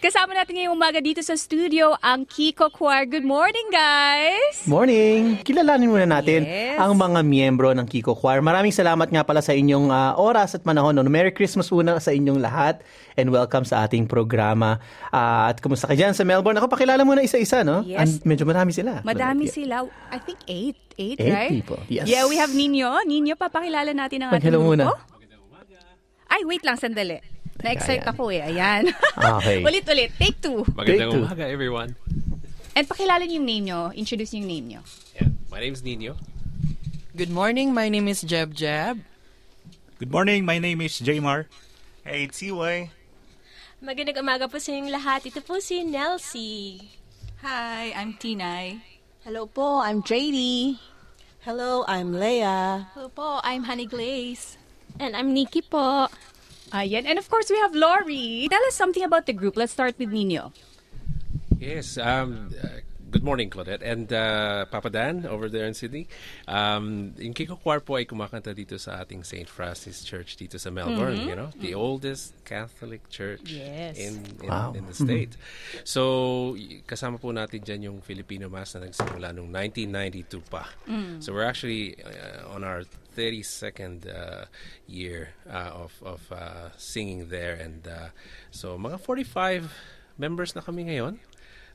Kasama natin ngayong umaga dito sa studio ang Kiko Choir. Good morning, guys! Morning! Kilalanin muna natin Yes. ang mga miyembro ng Kiko Choir. Maraming salamat nga pala sa inyong ah, oras at panahon. No? Merry Christmas una sa inyong lahat and welcome sa ating programa. Ah, at kumusta ka dyan sa Melbourne? Ako, pakilala muna isa-isa, no? Yes. And medyo marami sila. Madami Yeah. sila. I think eight. Eight, Eight right? people, yes. Yeah, we have Nino. Nino, papakilala natin ang ating Mag-hello grupo. muna. Ay, wait lang, sandali. Na-excite Ayan. ako eh. Ayan. Okay. Ulit-ulit. Take two. Magandang Take two. umaga, everyone. And pakilala niyo yung name nyo. Introduce niyo yung name nyo. Yeah. My name's Nino. Good morning. My name is Jeb Jeb. Good morning, my name is Jaymar. Hey, it's CY. Magandang umaga po sa inyong lahat. Ito po si Nelsie. Hi, I'm Tinay. Hello po, I'm JD. Hello, I'm Leia. Hello po, I'm Honey Glaze. And I'm Nikki po. Ayan. And of course, we have Lori. Tell us something about the group. Let's start with Nino. Yes. Um, uh, good morning, Claudette. And uh, Papa Dan over there in Sydney. Um, yung Kiko Choir po ay kumakanta dito sa ating St. Francis Church dito sa Melbourne. You know, the oldest Catholic church Yes. in in, Wow. in the state. So, y- kasama po natin dyan yung Filipino Mass na nagsimula noong 1992 pa. So, we're actually uh, on our 32nd uh, year uh, of of uh, singing there and uh, so mga 45 members na kami ngayon.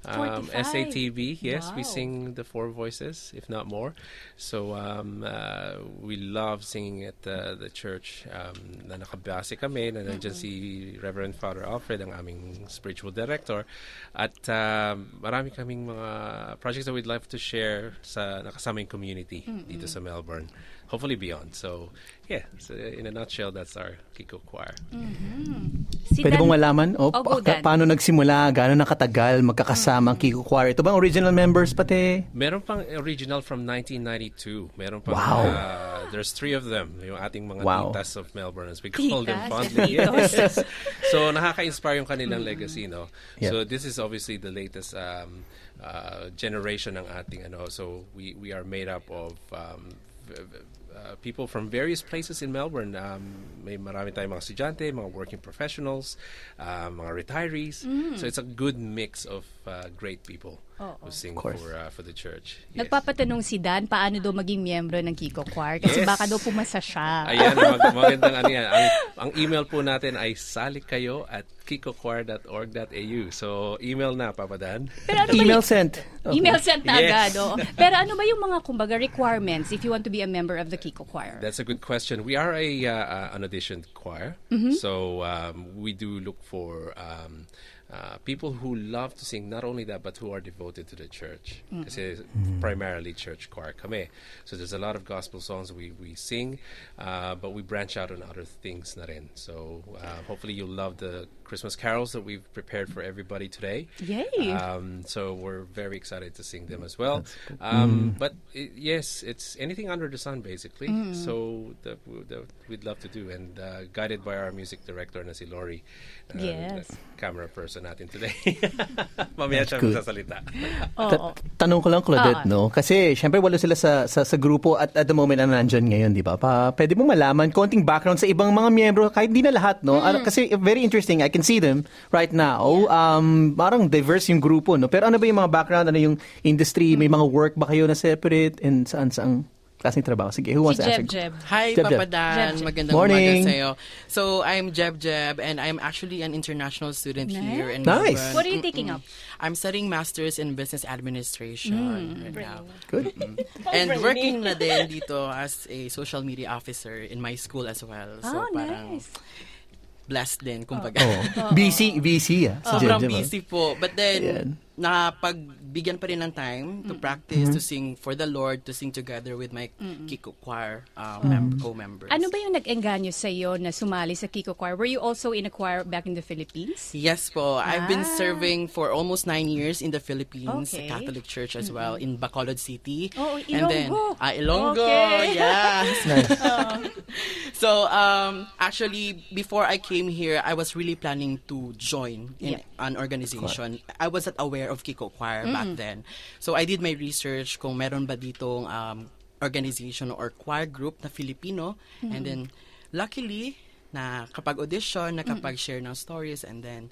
Um, 45? SATV, yes, we sing the four voices, if not more. So um, uh, we love singing at the, the church. Um, na nakabase kami, na nandiyan si Reverend Father Alfred, ang aming spiritual director. At um, marami kaming mga projects that we'd love to share sa nakasamang community dito sa Melbourne. Hopefully beyond. So, yeah, so in a nutshell, that's our Kiko Choir. Si Pwede Dan- bang malaman? O, Oh, go, pa- Dan. paano nagsimula? Gano'n nakatagal? Magkakasama ang Kiko Choir? Ito bang original members pati? Meron pang original from 1992. Meron pang, Wow. uh, there's three of them. Yung ating mga Wow. titas of Melbourne, as we call them Titas, fondly. titos. Yes. so, nakaka-inspire yung kanilang legacy, no? Yep. So, this is obviously the latest um, uh, generation ng ating, ano. So, we, we are made up of um, v- v- uh, people from various places in Melbourne. Um, may marami tayong mga estudyante, mga working professionals, uh, mga retirees. So, it's a good mix of uh, great people who sing for uh, for the church. Yes. Nagpapatanong si Dan paano daw maging miyembro ng Kiko Choir kasi Yes. baka daw pumasa siya. Ayan, mag- magandang ano yan. Ang, ang email po natin ay salikayo at kikochoir.org.au. So, email na, Papa Dan. Pero ano ba Email yung- sent. Okay. Email sent na Yes. agad. oo. Pero ano ba yung mga kumbaga requirements if you want to be a member of the Kiko Choir? That's a good question. We are a uh, uh, an auditioned choir, so um, we do look for um, uh, people who love to sing. Not only that, but who are devoted to the church. Kasi primarily church choir kami. So there's a lot of gospel songs we we sing, uh, but we branch out on other things na rin. So uh, hopefully you'll love the Christmas carols that we've prepared for everybody today. Yay. Um, so we're very excited to sing them as well. Um, But i yes, it's anything under the sun, basically. So that, that we'd love to do, and uh, guided by our music director, na si Lori, uh, Yes. camera person natin today. Mamaya siya good. magsasalita. Oo. Ta- tanong ko lang, Claudette, Ah. no? Kasi, syempre, walo sila sa, sa, sa grupo at at the moment na nandyan ngayon, di ba? Pa, pwede mo malaman konting background sa ibang mga miyembro, kahit di na lahat, no? Ano- Kasi, very interesting. I can see them right now. Um, parang diverse yung grupo, no? Pero ano ba yung mga background? Ano yung industry? May mga work ba kayo na separate? And saan saang klaseng trabaho? Sige, who wants Si to Jeb answer? Jeb. Hi, Jeb, Papa. Dan. Jeb, Jeb. Magandang Morning. umaga sa'yo. So, I'm Jeb Jeb, and I'm actually an international student here in Nice. Melbourne. What are you taking up? I'm studying Masters in Business Administration right now. Good. And working na din dito as a social media officer in my school as well. Oh, So, parang nice. Blessed din, kumbaga. Oh. BC, BC, ah. Si Sobrang busy po. But then, Ayan. Napagbigyan pa rin ng time to practice, to sing for the Lord, to sing together with my Kiko Choir um, mem- co-members. Ano ba yung nag-engganyo sa iyo na sumali sa Kiko Choir? Were you also in a choir back in the Philippines? Yes po. I've been Ah. serving for almost nine years in the Philippines, Okay. Catholic Church as well, in Bacolod City. Oh, And then, Ilonggo. ah, Ilonggo, Okay. yes. Nice. so, um, actually, before I came here, I was really planning to join in Yeah. an organization. I wasn't aware of Kiko Choir back then. So, I did my research kung meron ba ditong um, organization or choir group na Filipino. And then, luckily, na kapag audition, nakapag-share ng stories, and then,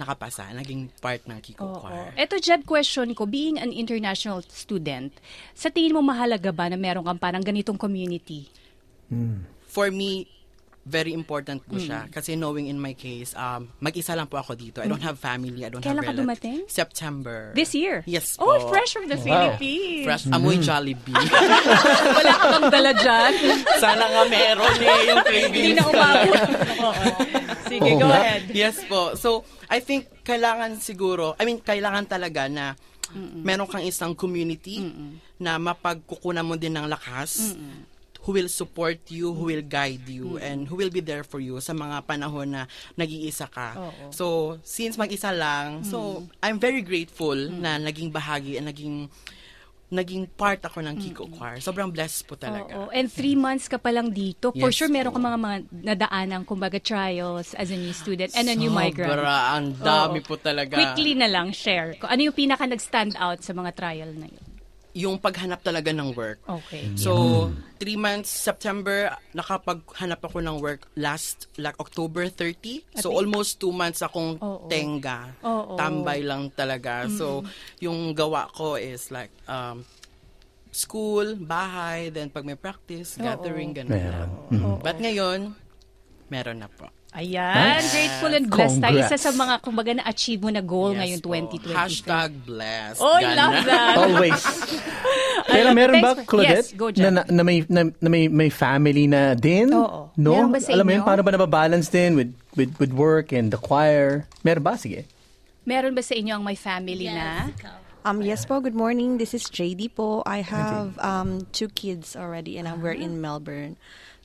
nakapasa, naging part ng Kiko Choir. Ito, Jeb, question ko, being an international student, sa tingin mo mahalaga ba na meron kang parang ganitong community? For me, very important po siya. Mm. Kasi knowing in my case, um, mag-isa lang po ako dito. I don't have family. I don't Kailan ka have relatives. dumating? September. This year? Yes Oh, po. fresh from the Philippines. Fresh. Amoy Jollibee. Wala ka bang dala dyan? Sana nga meron eh, yung cravings Hindi na umabot. Sige, Oo go nga. ahead. yes po. So, I think kailangan siguro, I mean, kailangan talaga na meron kang isang community na mapagkukunan mo din ng lakas who will support you, who will guide you, and who will be there for you sa mga panahon na nag-iisa ka. Oo. So, since mag-isa lang, so, I'm very grateful na naging bahagi and naging naging part ako ng Kiko Choir. Sobrang blessed po talaga. Oo. And three months ka pa lang dito. For Yes sure, meron po. ka mga, mga nadaanang, kumbaga, trials as a new student and a new migrant. Sobra, ang dami Oo. po talaga. Quickly na lang, share. Ano yung pinaka nag-stand out sa mga trial na yun? Yung paghanap talaga ng work. Okay. So, three months, September, nakapaghanap ako ng work last, like October 30. So, almost two months akong Oo. tenga. Oo. Tambay lang talaga. So, yung gawa ko is like, um, school, bahay, then pag may practice, Oo. gathering, ganun Meron. lang. Mhm. But ngayon, meron na po. Ayan, Nice. grateful and blessed tayo. Congrats. Isa sa mga, kumbaga, na-achieve mo na goal Yes ngayon po. 2023. Hashtag blessed. Oh, I Ganun. love that. Always. Pero meron ba, Claudette, Yes, go, na, na, na may, na, na may, may family na din? Oo. No? Meron ba sa Alam mo inyo? yun, paano ba nababalance din with, with, with work and the choir? Meron ba? Sige. Meron ba sa inyo ang may family na? Um, yes po, good morning. This is JD po. I have um, two kids already and we're in Melbourne.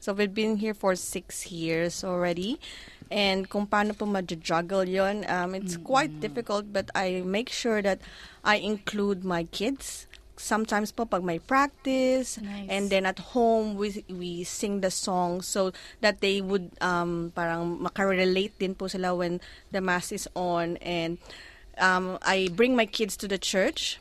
So we've been here for six years already. And kung paano po ma-juggle yun, um, it's quite difficult but I make sure that I include my kids. Sometimes po pag may practice Nice. and then at home we we sing the song so that they would um parang makarelate din po sila when the mass is on and um, I bring my kids to the church.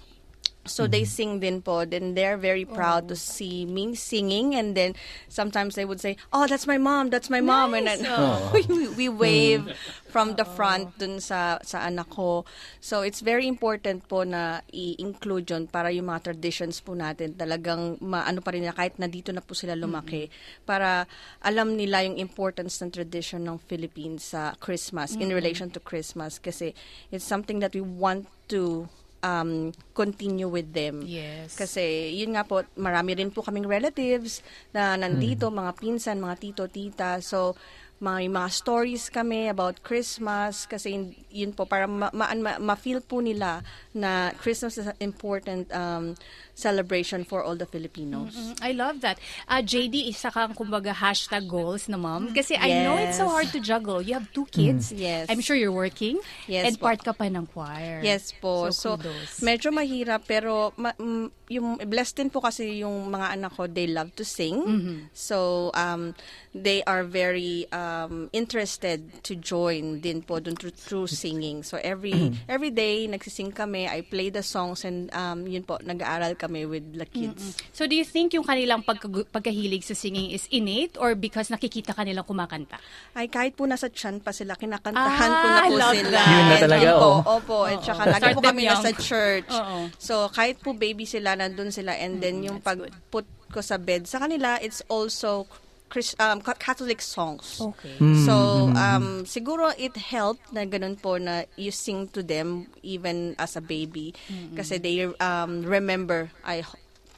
So they sing din po. Then they're very proud to see me singing. And then sometimes they would say, oh, that's my mom, that's my mom. And then we, we wave from the front dun sa, sa anak ko. So it's very important po na i-include yun para yung mga traditions po natin talagang maano pa rin nila kahit nandito na po sila lumaki. Para alam nila yung importance ng tradition ng Philippines sa Christmas in relation to Christmas kasi it's something that we want to um, continue with them. Yes. Kasi yun nga po, marami rin po kaming relatives na nandito, mga pinsan, mga tito, tita. So, may mga stories kami about Christmas kasi yun- po para ma- ma- ma- ma-feel po nila na Christmas is an important um, celebration for all the Filipinos. Mm, I love that. Uh, JD, isa kang kumbaga hashtag goals na mom. Kasi I know it's so Yes. hard to juggle. You have two kids. Yes. I'm sure you're working. Yes and po. part ka pa ng choir. Yes po. So, So, kudos. medyo mahirap pero ma- mm, yung blessed din po kasi yung mga anak ko, they love to sing. Mm-hmm. So, um, they are very um, interested to join din po dun through, through singing. So, every every day, nagsising kami. I play the songs and um, yun po, nag-aaral kami with the kids. So do you think yung kanilang pagka- pagkahilig sa singing is innate or because nakikita kanilang kumakanta? Ay, kahit po nasa chan pa sila, kinakantahan ko na Ah, po love sila. that. Yun na And talaga, po, oh. Opo, at saka Oo. lagi po kami young. nasa church. Oo. So, kahit po baby sila, nandun sila. And then, yung that's pag put ko sa bed, sa kanila, it's also Chris, um, ca- Catholic songs. Okay. So, um, siguro it helped na ganun po na you sing to them even as a baby. Kasi they um, remember, I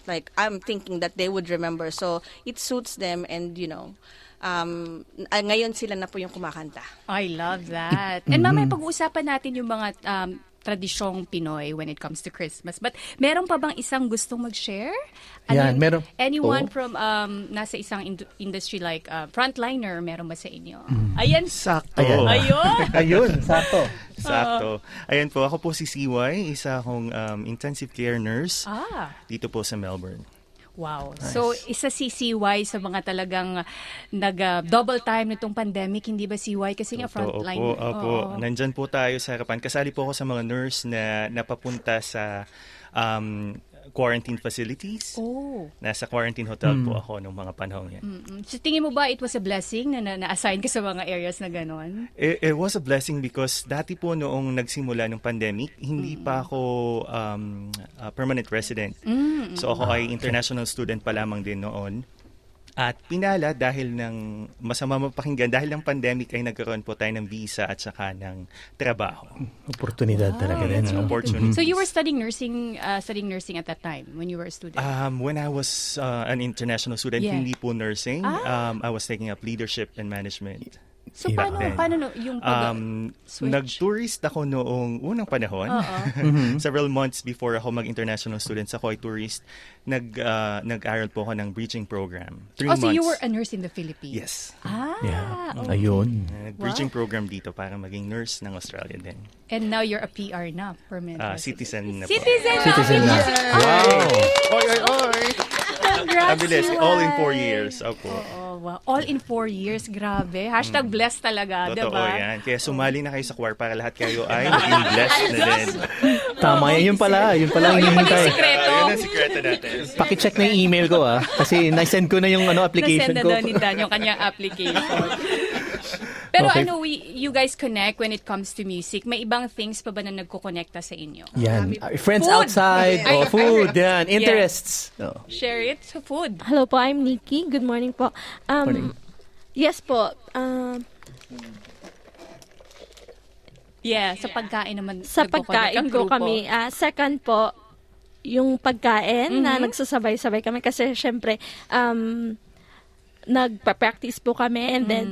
like, I'm thinking that they would remember. So, it suits them and, you know, um, ngayon sila na po yung kumakanta. I love that. And mamaya pag-uusapan natin yung mga um, tradisyong Pinoy when it comes to Christmas. But meron pa bang isang gustong mag-share? Yan, Ano- meron. Anyone Oo. from um, nasa isang ind- industry like uh, frontliner, meron ba sa inyo? Mm. Ayan. Sakto. Ayan. Ayun. Ayun, sakto. Sakto. Ayan po, ako po si CY, isa akong um, intensive care nurse Ah. dito po sa Melbourne. Wow. So, isa si CY sa mga talagang nag-double time nitong pandemic, hindi ba CY? Kasi nga frontline. Opo, opo. Oo. Nandyan po tayo sa harapan. Kasali po ako sa mga nurse na napapunta sa um, quarantine facilities. Oh. Nasa quarantine hotel Hmm. po ako nung mga panahon yan. Mm-mm. So, tingin mo ba it was a blessing na na- na-assign ka sa mga areas na ganon? It, it was a blessing because dati po noong nagsimula ng pandemic, hindi pa ako um, a permanent resident. Mm. So ako ay international student pa lamang din noon. At pinala dahil ng masama mapakinggan, dahil ng pandemic ay nagkaroon po tayo ng visa at saka ng trabaho. Oportunidad talaga din. That's no? opportunity. So, you were studying nursing uh, studying nursing at that time when you were a student? Um, when I was uh, an international student, Yeah. hindi po nursing. Ah. Um, I was taking up leadership and management. So, paano, then. paano no, yung pag- Um, switch? nag-tourist ako noong unang panahon. Oo. Several months before ako mag-international students, ako ay tourist. Nag, uh, nag-aral po ako ng breaching program. Three oh, so months. you were a nurse in the Philippines? Yes. Ah, Yeah. okay. Ayun. Uh, Nag-breaching program dito para maging nurse ng Australia din. And now you're a PR na, permanent resident. citizen na po. Citizen na! Citizen na. Wow. Oy, oy, oy! Congrats, Ang bilis. CY. All in four years. Opo. Oh, wow. All in four years. Grabe. Hashtag blessed talaga, Totoo diba? yan. Kaya sumali na kayo sa choir para lahat kayo ay maging blessed na din. Tama yan. Yun pala. Yun pala ang Yun pala yung hinihintay. sikreto. Ah, yun ang sikreto natin. Pakicheck na yung email ko ah. Kasi na-send ko na yung ano, application Nasend na ko. daw ni Dan yung kanyang application. Pero Okay. ano, we, you guys connect when it comes to music. May ibang things pa ba na nagkukonekta sa inyo? Yan. Uh, Friends Food. outside. Ay, Oh, food. Yan. Yeah. Interests. Oh. Share it sa food. Hello po, I'm Nikki. Good morning po. Um, Morning. Yes po. Um, Yeah, sa pagkain naman. sa pagkain ko kami, ah, second po, yung pagkain na Mhm. nagsasabay-sabay kami kasi syempre um, nagpa-practice po kami and then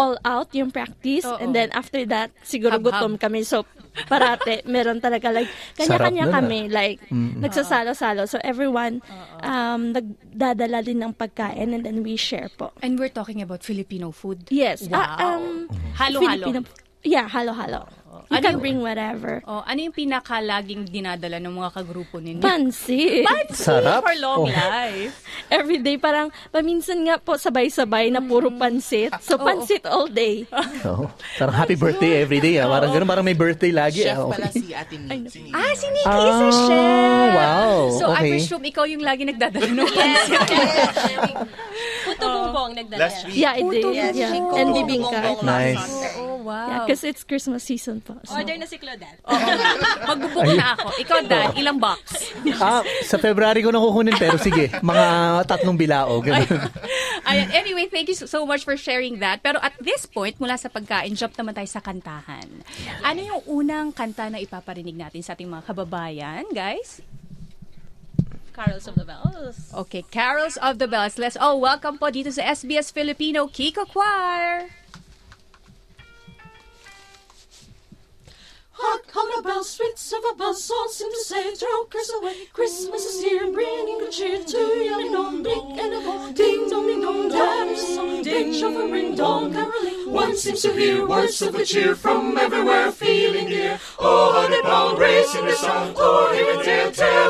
all out yung practice. Oo. and then after that siguro Hab-hab. gutom kami so parate meron talaga like kanya-kanya kami like Mm. nagsasalo-salo so everyone um, nagdadala din ng pagkain and then we share po And we're talking about Filipino food. yes Wow. ah, um, Halo-halo. Filipino- yeah halo-halo you Ano can yung- bring whatever Oh, ano yung pinakalaging dinadala ng mga kagrupo ninyo? pansit Sarap. For long Oh. life. Everyday parang paminsan nga po sabay-sabay na puro pansit. So pansit all day. Oh. Parang happy birthday every day ah. Parang ganun. Parang may birthday lagi Chef ah. pala si Ate Nikki. Ah, si Nikki Ah, is a chef. wow. So, I Okay. presume ikaw yung lagi nagdadala ng pansit. Puto bumbong nagdala. Last week, Yeah, I did. Yes, yeah. Chico. And bibingka. Nice. Oh, wow. Yeah, because it's Christmas season po. So. Order na si Claudette. Oo. Magbubook na ako. Ikaw, Dan, ilang box? Ah, sa February ko na kukunin pero sige, mga tatlong bilao. Ayan. Anyway, thank you so- so much for sharing that. Pero at this point, mula sa pagkain, jump naman tayo sa kantahan. Ano yung unang kanta na ipaparinig natin sa ating mga kababayan, guys? Carols of the Bells. Okay, Carols of the Bells. Let's all welcome po dito sa SBS Filipino Kiko Choir. Hark, how the bells, streets of a buzz, all seem to say, throw cares away. Christmas is here, bringing good cheer to young and old, big and old. Ding dong, ding dong, dance a song, ding, shuffle, ring, dong, caroling. One seems to hear words of good cheer from everywhere, feeling dear. Oh, how they pound, raising their song, oh, here and there, telling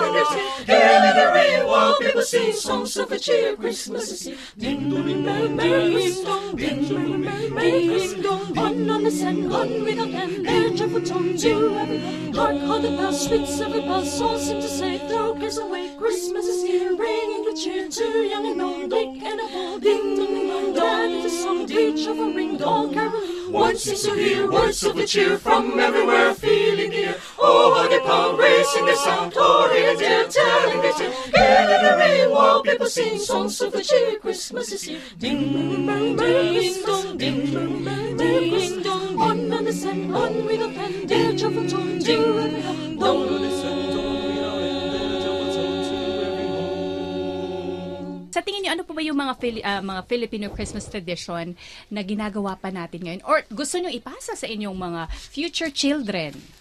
sing songs of good cheer. Christmas is here. Ding dong, ding dong, ding dong, ding dong. On on the sand, on with a can, their cheerful tone to everyone. Hark, how the bells, sweets of a bells, all seem to say, throw cares away. Christmas is here, bringing good cheer to young and old, big and old. Ding dong, ding dong, dance a song, each of a ring, dong, caroling. One seems to hear words of good cheer from everywhere, feeling dear. Oh, how they pound, raising their sound, here and there, telling their tale. Hear the ring, while people sing songs of good cheer. Christmas is here. Ding dong, ding dong, ding dong, ding dong. On the sand, on with a pen, their cheerful tone to everyone. Dong on the sand, on a. Sa tingin niyo, ano po ba yung mga, Fili- ah, mga Filipino Christmas tradition na ginagawa pa natin ngayon? Or gusto niyo ipasa sa inyong mga future children?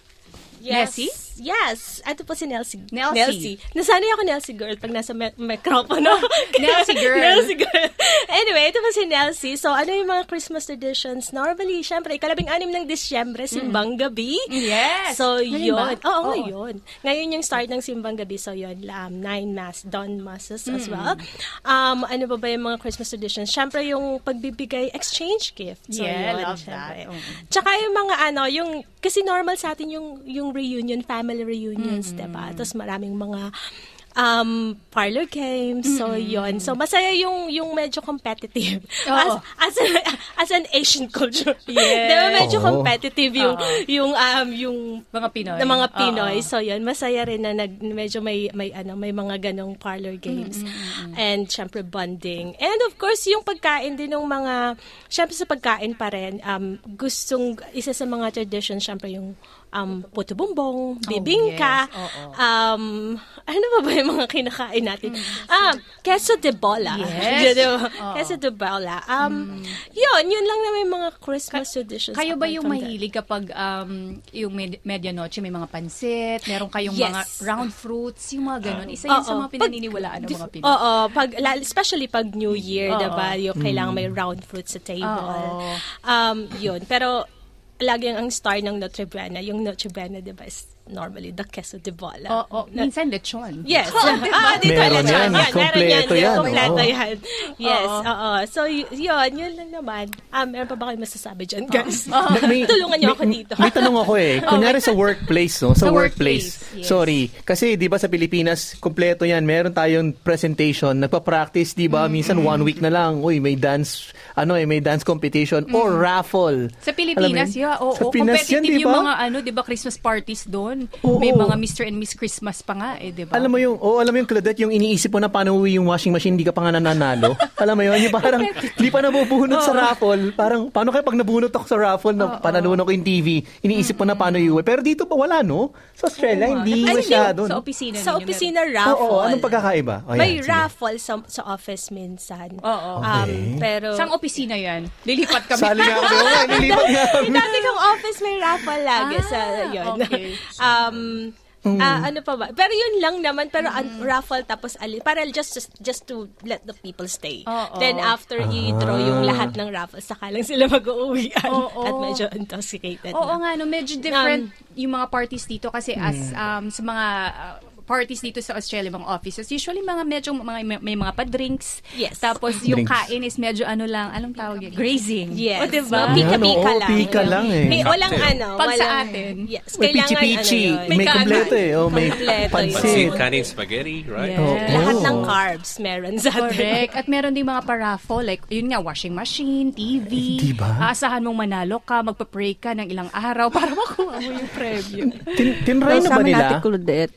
Yes. Nessie? Yes. Ito po si Nelsie. Nelsie. Nasanay ako Nelsie girl pag nasa me- microphone. Nelsie girl. Nelsie girl. Anyway, ito po si Nelsie. So, ano yung mga Christmas traditions? Normally, syempre, ikalabing anim ng Disyembre, Simbang Gabi. Yes. So, Ngayon yun. ba? Oo, Oo. ngayon. Ngayon yung start ng Simbang Gabi. So, yun, um, nine mass, dawn masses as Mm. well. Um, ano ba ba yung mga Christmas traditions? Syempre, yung pagbibigay exchange gift. So, Yeah, yun, love syempre. that. Oo. Tsaka yung mga ano, yung, kasi normal sa atin yung, yung reunion, family reunions, diba? Tapos maraming mga um parlor games. So yon so masaya yung yung medyo competitive. As, Oo. as, an, as an Asian culture. Yes. diba medyo Oo. competitive yung Oo. yung um yung mga Pinoy. na mga. Pinoy. So yon masaya rin na nag medyo may may ano may mga ganong parlor games. And syempre bonding. And of course yung pagkain din ng mga syempre sa pagkain pa rin um gustong isa sa mga traditions syempre yung um puto bumbong bibingka yes. Oo. um ano ba ba yung mga kinakain natin ah queso de bola Yes. Diba? Queso de bola um yun yun lang na may mga Christmas traditions Kayo ba yung from that. mahilig kapag um, yung med- medianoche may mga pansit, meron kayong Yes. mga round fruits, yung mga ganun. Isa yun sa mga pinaniniwalaan ng mga Pinoy. Oo, pag, especially pag New Year, Oo. diba? Yung Mm. kailangan may round fruits sa table. Um, yun. Pero, lagi ang star ng Notre Buena. Yung Notre Buena, diba, is normally the queso de bola. Oo, minsan lechon. Yes. Oo, diba? ah, dito Meron lechon. yan. Yan, meron Kompleto yan. yan. Kompleto Oo. yan. Yes, Oo. oo. So, y- yun, yun lang naman. Ah, meron pa ba kayo masasabi dyan, guys? May- Tulungan niyo may- ako dito. May tanong ako eh. Kunyari sa workplace, no? Sa, Sa workplace. workplace, yes. Sorry. Kasi, di ba sa Pilipinas, kompleto yan. Meron tayong presentation. Nagpa-practice, di ba? Minsan one week na lang. Uy, may dance, ano eh, may dance competition or raffle. Sa Pilipinas, yeah, oo. Sa Pinas competitive yan, di yung mga ano, 'di ba, Christmas parties doon. Oo. May mga Mr. and Miss Christmas pa nga eh, 'di ba? Alam mo yung, oh, alam mo yung Claudette, yung iniisip mo na paano uwi yung washing machine, hindi ka pa nga nananalo. alam mo yun, yung parang, hindi pa nabubunot sa raffle. Parang, paano kaya pag nabunot ako sa raffle, na panalunan ko yung TV, iniisip mo na paano iuwi. Pero dito pa wala, no? Sa Australia, hindi Ay, masyado. Sa opisina Sa opisina, Oo, raffle. anong pagkakaiba? Oh, yan, May sige. raffle sa, sa office minsan. Oo. Um, Okay. pero... Saan opisina 'yan? Lilipat kami. Sali nga ako nilipat nga kami. Dati kong office may raffle lagi sa yun. Ah, okay. um, Mm. ah, ano pa ba? Pero yun lang naman, pero un- raffle tapos ali, para just, just just to let the people stay. Oo. Then after i-draw yung lahat ng raffle, saka lang sila mag-uuwian Oo. at medyo intoxicated Oo na. nga, no, medyo different yung mga parties dito kasi as um, sa mga uh, parties dito sa Australia, mga offices, usually mga medyo mga, may, may mga pa-drinks. Yes. Tapos yung Drinks. kain is medyo ano lang, anong tawag yun? Grazing. Yes. O, diba? Mga Pika-pika lang. pika lang eh. May, walang ano. Pag sa atin. Yes. May Kailangan pichi-pichi. ano. May kompleto eh. Oh, may Pansit, kanin, spaghetti, right? Lahat ng carbs meron sa atin. Correct. At meron din mga paraffle, like, yun nga, washing machine, TV. Eh, diba? Aasahan mong manalo ka, magpa-pray ka ng ilang araw para makuha mo yung premyo. Tin, tinry na ba nila? Ate Claudette,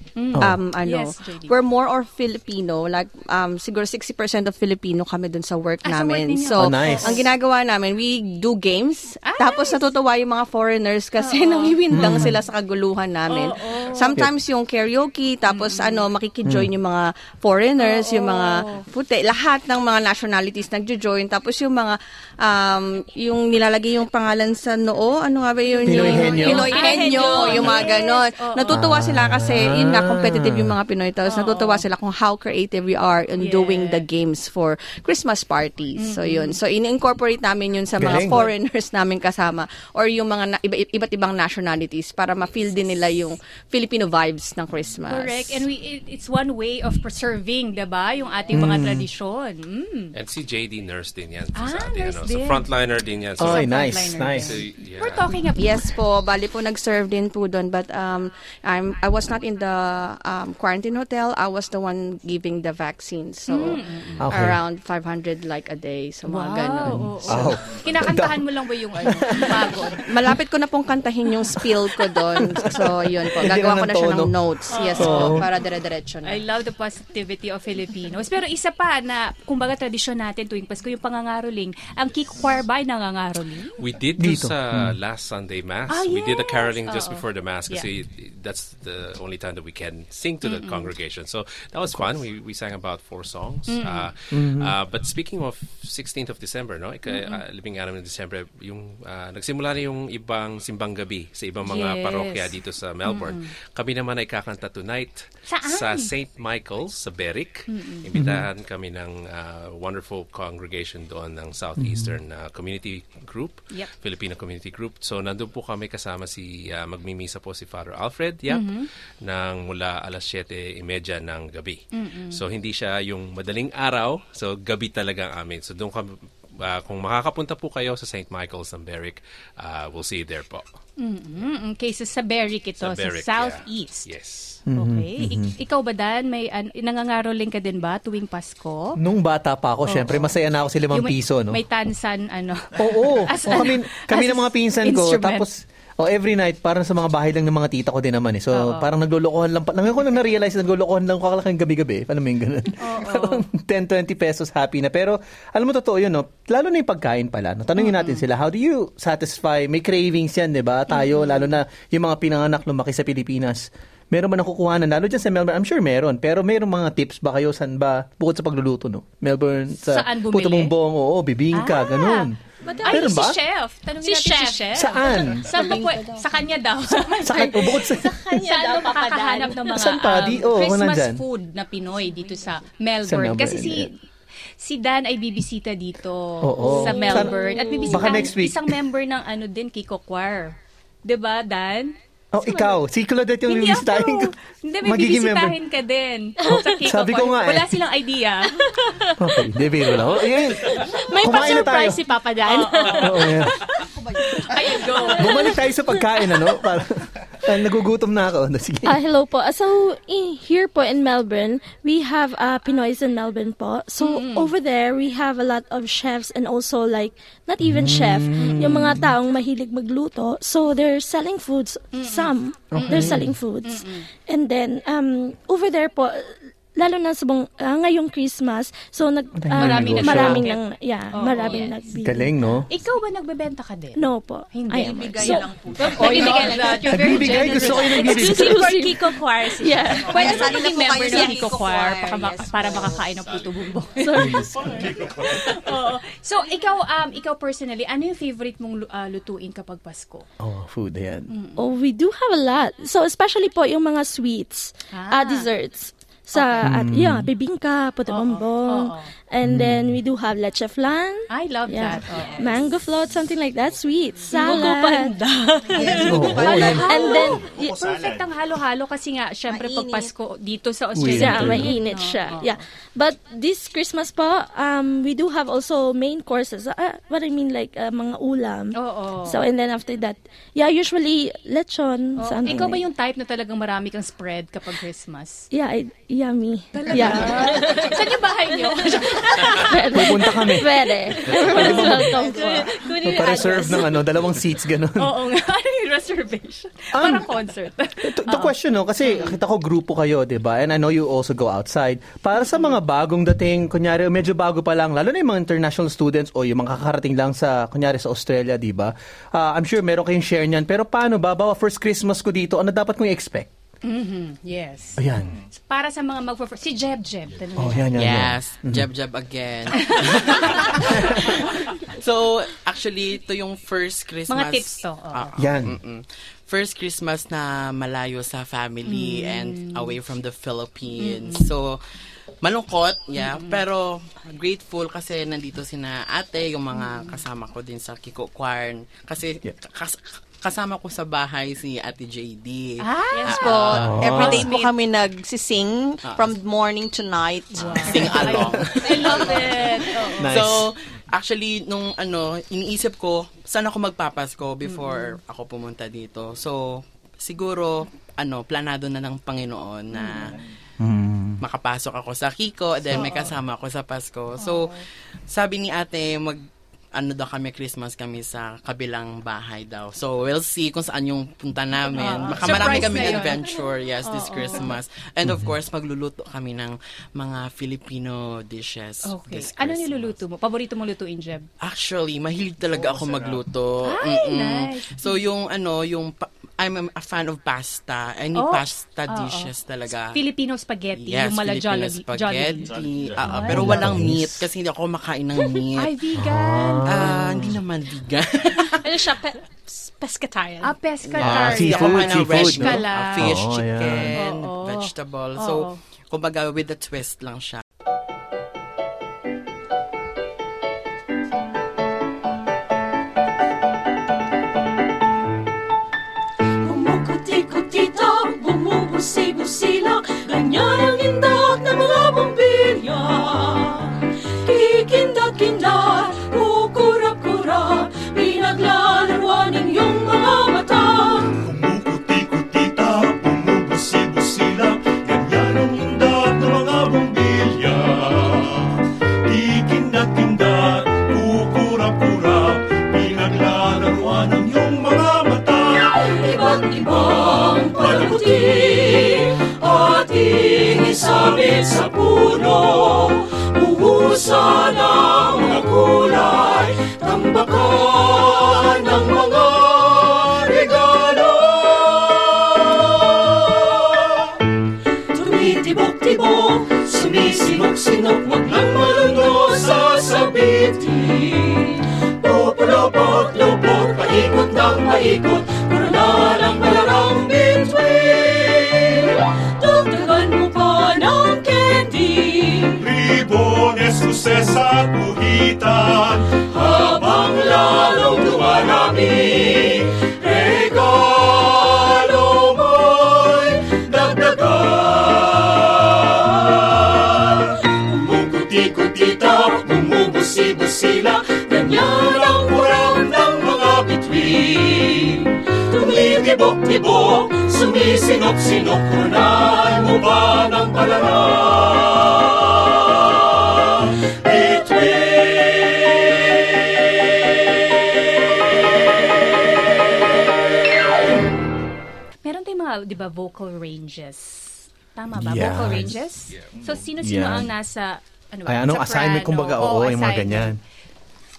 um, ano, Yes, JD. we're more or Filipino, like, um, siguro 60% of Filipino kami dun sa work Ah, work namin. ninyo. so, Oh, nice. ang ginagawa namin, we do games, Ah, tapos natutuwa yung mga foreigners kasi nawiwindang sila sa kaguluhan namin. Sometimes yung karaoke, tapos ano, makikijoin yung mga foreigners, yung mga puti, lahat ng mga nationalities nagjo-join, tapos yung mga, um, yung nilalagay yung pangalan sa noo, ano nga ba yun? Pinoy yung, henyo? Pinoy Ah, yung mga Yes. ganon. Oo. Natutuwa sila kasi, yun nga, Ah. competitive yung mga Pinoy. Tapos natutuwa sila kung how creative we are in doing the games for Christmas parties. So yun. So in-incorporate namin yun sa mga Galing. foreigners namin kasama or yung mga na, iba, iba't ibang nationalities para ma-feel din nila yung Filipino vibes ng Christmas. Correct. And we it, it's one way of preserving, 'di ba, yung ating mga Mm. tradisyon. Mm. And si JD nurse din yan. Ah, sa atin, nurse ano. din. So frontliner din yan. So, Sa nice, nice. so, yeah. We're talking about Yes po, bali po nag-serve din po doon but um I'm I was not in the um, quarantine hotel. I was the one giving the vaccine. So Okay. around 500 like a day. So mga Wow. ganon. oo, oo. Wow. Kinakantahan mo lang ba yung ano, pagod? Malapit ko na pong kantahin yung spill ko doon. So, yun po. Gagawa ginagawa ko na siya ng notes. Yes Oo. po, para dire-diretso na. I love the positivity of Filipinos. Pero isa pa na, kumbaga tradisyon natin tuwing Pasko, yung pangangaroling. Ang Kiko Choir ba ay nangangaroling? We did do Dito. sa Mm. last Sunday Mass. Ah, We did the yes. caroling just Oo. before the Mass Yeah. kasi that's the only time that we can sing to the congregation. So that was fun. We, we sang about four songs. Uh, uh, but speaking of 16th of December, no? Ika, uh, libing araw ng December, yung, uh, nagsimula na yung ibang simbang gabi sa ibang mga Yes. parokya dito sa Melbourne. Kami naman ay kakanta tonight Saan? sa St. Michael's sa Berwick. Imbitahan kami ng uh, wonderful congregation doon ng Southeastern uh, Community Group, Yep. Filipino Community Group. So nandun po kami kasama si uh, magmimisa po si Father Alfred Yap ng mula alas 7:30 ng gabi. So hindi siya yung madaling araw, so gabi talaga ang amin. So doon kami uh, kung makakapunta po kayo sa St. Michael's ng Berwick, uh, we'll see you there po. Mm-hmm. Okay, so sa Berwick ito, sa, Berwick, Southeast. yeah. Yes. Okay. Ik- ikaw ba, Dan? May an- nangangaroling ka din ba tuwing Pasko? Nung bata pa ako, syempre, masaya na ako sa limang may, piso, no? May tansan, ano? Oo. As o kami, kami as ng mga pinsan ko, tapos, oh, every night, parang sa mga bahay lang ng mga tita ko din naman eh. So, Oo. parang naglulukohan lang. pa- Ngayon ko lang na-realize na naglulukohan lang ko kalaking gabi-gabi. Alam mo yung ganun. parang 10, 20 pesos happy na. Pero, alam mo, totoo yun, no? Lalo na yung pagkain pala. No? Tanungin natin sila, how do you satisfy? May cravings yan, di ba? Tayo, lalo na yung mga pinanganak lumaki sa Pilipinas. Meron ba nakukuhanan? Lalo dyan sa Melbourne, I'm sure meron. Pero meron mga tips ba kayo? Saan ba? Bukod sa pagluluto, no? Melbourne, sa Saan bumili? Puto Bumbong, oo, bibingka, Ah. Ganun. Ay, Meron si ba? Chef. Tanungin Si natin Chef. si Chef. Saan? Saan pa pwe- Sa kanya daw. Sa kan- o bukod sa... Saan mo makakahanap ng mga Saan pa? Di- oh, um, Christmas nandyan. food na Pinoy dito sa Sa Melbourne? Melbourne, Kasi si si Dan ay bibisita dito Oo. sa Melbourne. At bibisita isang member ng ano din, Kiko Choir. 'Di ba, Dan? Oh, ikaw. Si Claudette yung Hindi bibisitahin ko. Hindi, may Magiging bibisitahin ka din. Sa Kiko Sabi ko nga eh. Wala silang idea. Okay, di biro lang. Oh, yun. May pa-surprise si Papa Dan. Oo, yeah. Ayun, go. Bumalik tayo sa pagkain, ano? Para, nagugutom na ako. Sige. Ah, hello po. Ah, So, in, here po in Melbourne, we have uh, Pinoys in Melbourne po. So, over there, we have a lot of chefs and also like, not even chef, yung mga taong mahilig magluto. So, they're selling foods. Some, they're selling foods. And then, um, over there po, lalo na sa bang, ah, ngayong Christmas, so nag, ah, Maraming negosyo. maraming nag- nang, yeah, Oo, maraming yes. nagbili. Galing, no? Ikaw ba nagbebenta ka din? No po. Hindi. I am. So, lang po. Oh. You're very Nagbibigay, generous. gusto ko yung nagbibigay. Exclusive for Kiko Choir. si Yeah. Pwede Kaya ba sali na maging po member ng sa Kiko Choir para, Yes para po. makakain ng puto bumbong? Oo. So, ikaw, um, ikaw personally, ano yung favorite mong ah, lutuin kapag Pasko? Oh, food, ayan. Oh, we do have a lot. So, especially po yung mga sweets, Ah. ah. desserts. Sa, at, yeah, bibingka, puto bombong. And then, we do have leche flan. I love Yeah. that. Oo. Mango float, something like that. Sweet. Salad. Oh, yan. And then, y- Perfect ang halo-halo kasi nga, syempre pag. Pasko, dito sa yeah, Australia. mainit siya. Yeah. But this Christmas po, um, we do have also main courses. Uh, what I mean, like, uh, mga ulam. Oo. So, and then after that, yeah, usually lechon, Oo. something Ikaw ba yung type na talagang marami kang spread kapag Christmas? Yeah, I, yummy. Yeah. Saan yung bahay niyo? Pupunta kami. Pwede. Everyone's welcome po. Kunin address. ng ano, dalawang seats, ganun. Oo nga. Ano yung reservation? Um, Parang concert. The, the question, no, kasi kita ko grupo kayo, di ba? And I know you also go outside. Para sa mga bagong dating, kunyari, medyo bago pa lang, lalo na yung mga international students o yung mga kakarating lang sa, kunyari, sa Australia, di ba? Ah, I'm sure meron kayong share niyan. Pero paano ba? Bawa first Christmas ko dito, ano dapat kong i-expect? Mhm, Yes. Ayan. Para sa mga mag Si Jeb Jeb. Oh, yan, yan. yan. Yes, jab jab again. so, actually, ito yung first Christmas. Mga tips to, oo. Ah, Yan. mm-mm. First Christmas na malayo sa family and away from the Philippines. So, malungkot, yeah. Pero, grateful kasi nandito sina ate, yung mga kasama ko din sa Kiko Choir. Kasi, kas- kasama ko sa bahay si Ate JD. Ah, Yes po. Oh. Every day po kami nagsising from morning to night. Sing along. I love it. Nice. So, actually, nung ano, iniisip ko, saan ako magpapasko before ako pumunta dito. So, siguro, ano, planado na ng Panginoon na Mm. makapasok ako sa Kiko, then may kasama ako sa Pasko. So, sabi ni ate, mag ano daw kami, Christmas kami sa kabilang bahay daw. So, we'll see kung saan yung punta namin. Oo. Baka marami kami adventure, yes, this. Christmas. And of course, magluluto kami ng mga Filipino dishes Okay. this Ano niluluto mo? Paborito mo lutuin, Jeb? Actually, mahilig talaga ako magluto. Ay, Mm-mm. nice. So, yung ano, yung... Pa- I'm a, fan of pasta. Any Oh, pasta dishes talaga. Filipino spaghetti, Yes, yung mala Filipino Jollibee. spaghetti. Jollibee. Ah, ah, Ay. pero walang Nice. meat kasi hindi ako makain ng meat. Ay, vegan. Ah, hindi naman vegan. ano siya, pe- pescatarian. Ah, pescatarian. Makain ng seafood, fresh no? Ah, fish, Oo, chicken, Oo. vegetable. Oo. So, kumbaga with the twist lang siya. At guhitan Habang lalong dumarami Regalo mo'y dagdagan Kumukuti-kutita, bumubusi-busila Ganyan ang kurang ng mga bituin Tumitibok-tibok, sumisinok-sinok Kunay mo ba ng palaran? Di ba, vocal ranges. Tama ba? Yes. Vocal ranges? So, sino-sino Yeah. ang nasa, ano ba? Ay, anong soprano? assignment kumbaga? Oo, yung mga ganyan.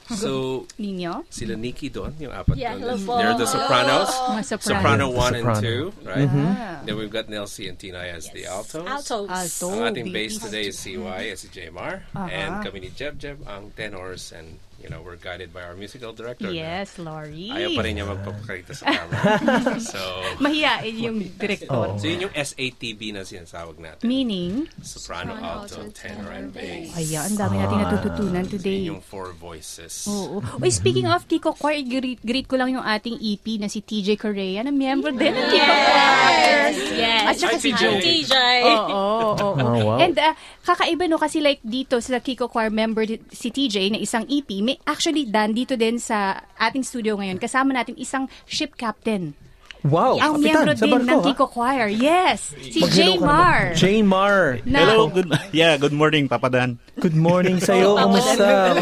So, Ninyo? sila Nikki doon, yung apat Yeah, doon. They're the sopranos. Mga soprano. Soprano Yeah, 1 and soprano. 2, right? Mhm. Then we've got Nelsie and Tina as the altos. Altos. Alto. Ang ating bass today is CY, as si Jmar. Aha. And kami ni Jeb Jeb ang tenors and you know, we're guided by our musical director. na Yes, Laurie. Ayaw pa rin niya magpapakita sa camera. so, Mahiyain yung director. so yun yung SATB na sinasawag natin. Meaning? Soprano, alto, tenor, and bass. Ayan, ang dami natin natututunan today. Yun yung four voices. Oo. Uy, speaking of Kiko Choir, greet, greet ko lang yung ating EP na si TJ Correa, na member din ng Kiko Choir. Yes. At saka Hi, si TJ. Oo, oo, oo. Oh, wow. And uh, kakaiba no kasi like dito sa Kiko Choir member si TJ na isang EP, may actually Dan dito din sa ating studio ngayon. Kasama natin isang ship captain. Wow, Ang kapitan, miyembro sa din barko, ng? Kiko Choir. Yes, si J. Mar. Jane Mar. Na- Hello, good yeah, good morning, Papa Dan. Good morning sa'yo. Kamusta?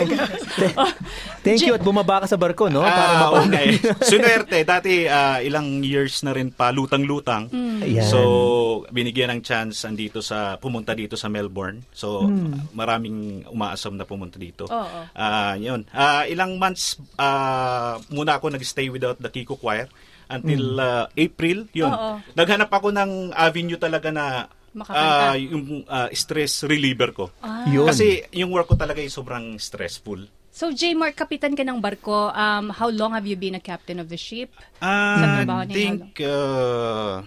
Thank you at bumaba ka sa barko, no? Para Ah, mapag- okay. Sunerte, dati ah, ilang years na rin pa lutang-lutang. Ayan. So, binigyan ng chance andito sa pumunta dito sa Melbourne. So, maraming umaasam na pumunta dito. Oo. Ah, yun. Ah, ilang months ah, muna ako nag-stay without the Kiko Choir until ah, April. Yun. Oo. Naghanap ako ng avenue talaga na Makakanta. ah, yung ah, stress reliever ko. Ah. Yun. Kasi yung work ko talaga ay sobrang stressful. So, J. Mark, kapitan ka ng barko. Um, how long have you been a captain of the ship? Trabaho I think, uh,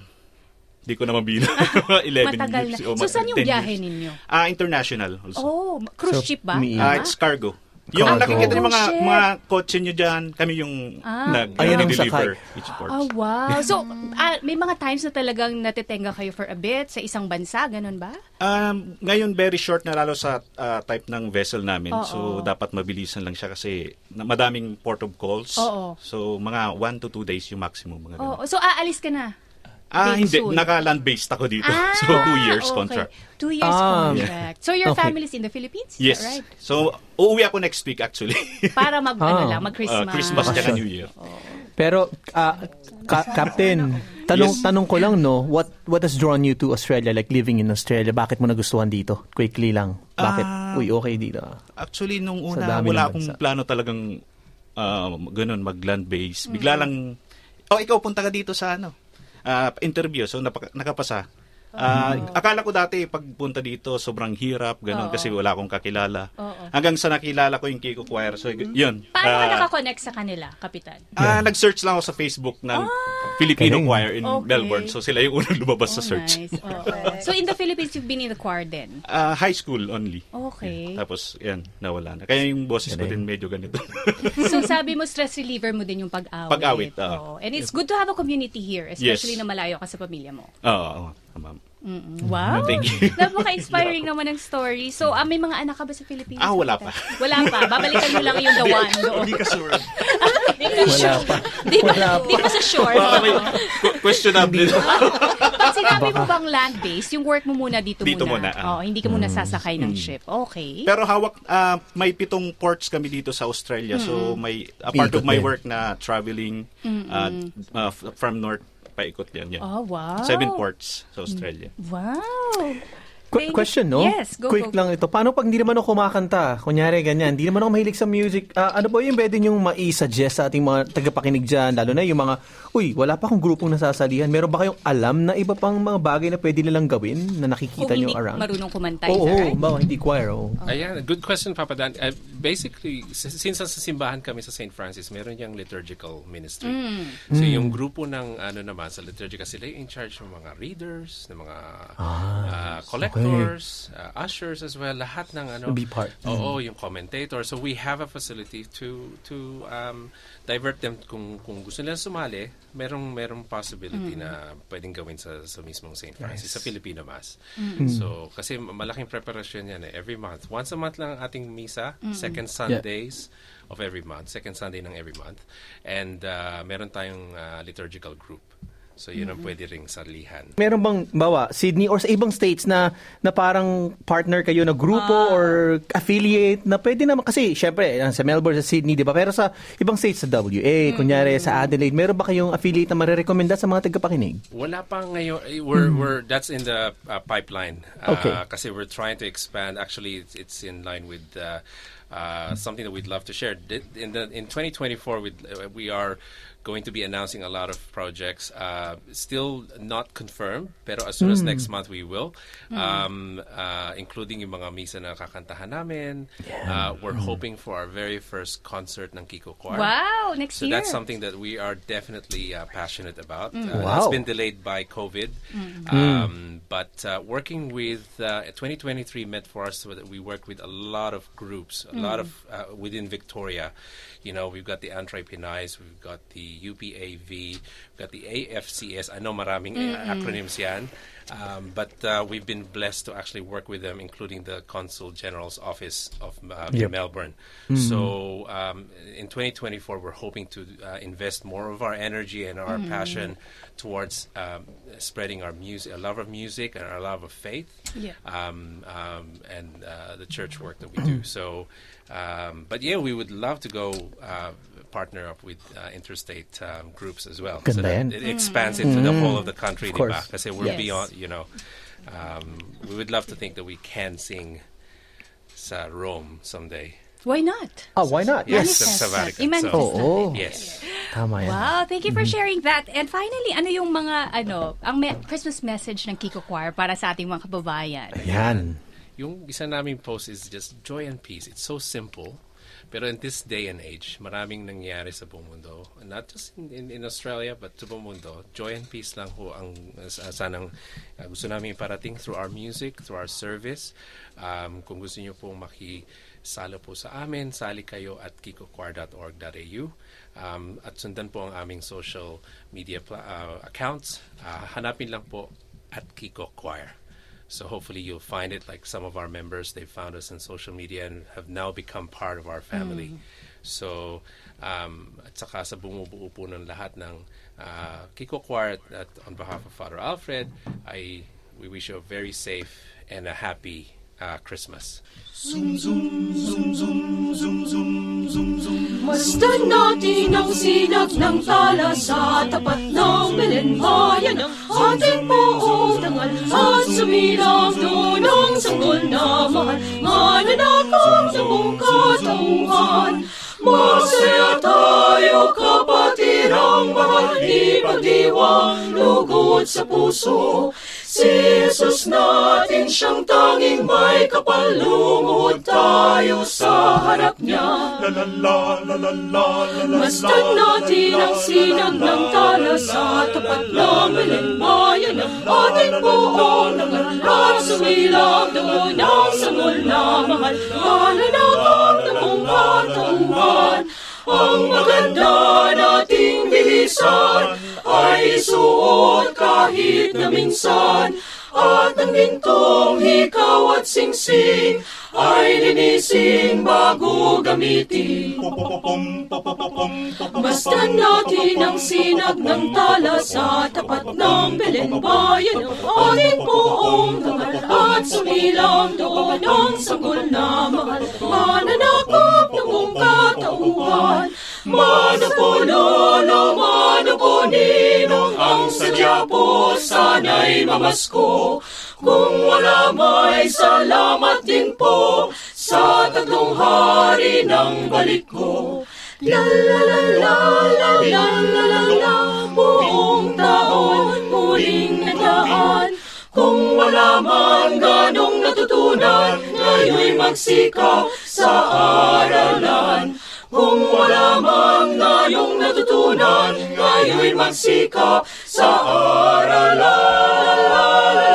di ko na mabilang. 11 Matagal years. na. o So, saan yung 10 biyahe years. ninyo? Ah, international also. Oh, cruise So, ship ba? Ah, it's cargo. Yung Cargo. nakikita niyo mga Oh, shit. mga kotse niyo diyan, kami yung Ah. nag ang deliver each port. Oh, wow. So, ah, may mga times na talagang natitenga kayo for a bit sa isang bansa, ganun ba? Um, ngayon very short na lalo sa ah, type ng vessel namin. Oo. So dapat mabilisan lang siya kasi na, madaming port of calls. Oo. So mga 1 to 2 days yung maximum mga ganun. Oh, so aalis ka na. Ah, hindi. Naka-land-based ako dito. Ah, so, two years okay. contract. Two years Ah. contract. So your Okay. family's in the Philippines? Yes. right? So, uuwi ako next week actually. Para mag, ano Ah. lang, mag-Christmas. Uh, Christmas tsaka New Year. Pero, ah, ka- Captain, tanong, Yes. tanong ko lang, no, what what has drawn you to Australia, like living in Australia? Bakit mo nagustuhan dito? Quickly lang. Bakit? Ah. Uy, okay dito. Actually, nung una, wala ng akong plano talagang uh, ganun, mag-land base. Bigla lang, oh, ikaw punta ka dito sa ano, ah, interview. So, napaka- nakapasa. Ah, Akala ko dati, pagpunta dito, sobrang hirap, ganun, Oo. kasi wala akong kakilala. Oo. Hanggang sa nakilala ko yung Kiko Choir. So, yun. Paano ka Ah, nakakonect sa kanila, Kapitan? Ah, nag-search lang ako sa Facebook ng Filipino Galing. Choir in Okay. Melbourne. So sila yung unang lumabas sa search. Nice. Oo. so in the Philippines, you've been in the choir din? Ah, high school only. Okay. Tapos, yan, nawala na. Kaya yung boses ko din medyo ganito. so sabi mo, stress reliever mo din yung pag-awit. Pag-awit, oo. Oo. And it's good to have a community here, especially Yes. na malayo ka sa pamilya mo. Oo, oo, ma'am. Mm-mm. Wow! Thank you. Napaka-inspiring naman ng story. So, ah, may mga anak ka ba sa Pilipinas? Ah, wala pa. Wala pa. Babalikan mo lang yung the one doon. Hindi ka sure. Di ka Wala sure. pa. Di pa, Wala di pa sa shore. Baka may qu- questionable. Sinabi mo bang land-based, yung work mo muna dito, Dito muna. muna. Oh, hindi ka muna sasakay ng ship. Okay. Pero hawak, ah, may pitong ports kami dito sa Australia. So may a part of my din. work na traveling ah, f- from north paikot yan. yan. Oh, wow. Seven ports sa Australia. Wow. Qu- question, no? Yes, go, Quick go. lang ito. Paano pag hindi naman ako kumakanta? Kunyari, ganyan. Hindi naman ako mahilig sa music. Ah, ano po yung pwede niyong mai-suggest sa ating mga tagapakinig dyan? Lalo na yung mga, uy, wala pa akong grupong nasasalihan. Meron ba kayong alam na iba pang mga bagay na pwede nilang gawin na nakikita Kung niyo hindi around? marunong kumanta, Oo, that oh, right? bawa, hindi choir. Oh. Ayan, good question, Papa Dan. Uh, basically, since sa simbahan kami sa St. Francis, meron yung liturgical ministry. So, Mm. yung grupo ng ano naman sa liturgical, sila yung in charge ng mga readers, ng mga uh, collectors, uh, ushers as well, lahat ng ano. Be part. Oo, yung commentator. So, we have a facility to to um, divert them kung kung gusto nila sumali, merong merong possibility na pwedeng gawin sa sa mismong St. Francis sa Filipino Mass. So, kasi malaking preparasyon yan eh. Every month. Once a month lang ang ating misa, second Sundays of every month, second Sunday ng every month. And uh, meron tayong uh, liturgical group. So, yun ang pwede ring salihan. Meron bang, bawa, Sydney or sa ibang states na na parang partner kayo na grupo Ah. or affiliate na pwede naman, kasi syempre, yan, sa Melbourne, sa Sydney, di ba? Pero sa ibang states, sa WA, kunyari sa Adelaide, meron ba kayong affiliate na marirekomenda sa mga tagapakinig? Wala pa ngayon. eh, We're, we're, that's in the uh, pipeline. Uh, Okay. Kasi we're trying to expand. Actually, it's, it's in line with uh, uh, something that we'd love to share. In, the, in 2024, we'd, uh, we are going to be announcing a lot of projects. Uh, still not confirmed, pero as soon as next month we will. Um, uh, including yung mga misa na kakantahan namin. Uh, we're hoping for our very first concert ng Kiko Choir. Wow, next So year. So that's something that we are definitely uh, passionate about. Uh, Wow. It's been delayed by COVID, um, but uh, working with uh, 2023 meant for us so that we work with a lot of groups, a lot of uh, within Victoria. You know, we've got the Antri Pinais, we've got the UPAV, we've got the AFCS. I know maraming uh, acronyms yan. Um, but uh, we've been blessed to actually work with them, including the Consul General's Office of uh, in Yep. Melbourne. So um, in 2024, we're hoping to uh, invest more of our energy and our passion towards um, spreading our music, a love of music, and our love of faith, Yeah. um, um, and uh, the church work that we do. So, um, but yeah, we would love to go. Partner up with uh, interstate um, groups as well so Ganda that yan. it expands into the whole of the country Of di ba? course. kasi we're Yes. beyond you know um, we would love to think that we can sing sa Rome someday. Why not? Ah, why not? Yes, Yes. Manifest sa. Vatican. I-manifest Oo. Yes. Tama yan. Wow, thank you for sharing that. And finally, ano yung mga ano, ang me- Christmas message ng Kiko Choir para sa ating mga kababayan? Yan. Yung isa naming post is just joy and peace. It's so simple. Pero in this day and age, maraming nangyari sa buong mundo. Not just in, in, in Australia, but sa buong mundo. Joy and peace lang ho ang uh, sanang uh, gusto namin iparating through our music, through our service. Um, kung gusto niyo pong makisalo po sa amin, sali kayo at kikochoir.org.au. Um, at sundan po ang aming social media pla- uh, accounts. Uh, hanapin lang po at Kiko Choir. So hopefully you'll find it like some of our members, they found us on social media and have now become part of our family. So, um, at saka sa bumubuo po ng lahat ng uh, Kiko Choir at on behalf of Father Alfred, I we wish you a very safe and a happy uh, Christmas. Zoom, zoom, zoom, zoom, zoom, zoom, zoom, zoom. Masdan natin ang sinag ng tala sa tapat ng Belen Bayan ng ating buong dangal at sumilang dunong sanggol na mahal mananakop ng buong katauhan. Masaya tayo kapatid ang mahal ipagdiwang lugod sa puso. Si Jesus natin siyang tanging may kapalungod tayo sa harap niya. Mastag natin ang sinag ng tala sa tapat ng malimbayan ng ating buong nangarap sumilang damunan sa mula mahal. Malanakang na mong katawan ang maganda nating bihisan ay isuot kahit na minsan. At ang gintong hikaw at singsing ay linising bago gamitin. Basta natin ang sinag ng tala sa tapat ng Belen Bayan ng ating buong dangal at sumilang doon ang sanggol na mahal. Mananakop ng buong katauhan. Mano po lolo, mano po ninong, ang sadya po sana'y mamasko. Kung wala may salamat din po sa tatlong hari ng balik ko. La la la la la la la la la buong taon muling nagdaan. Kung wala man ganong natutunan, ngayon'y magsikap sa aralan. Kung wala man ngayong natutunan, ngayon'y magsikap sa aralan.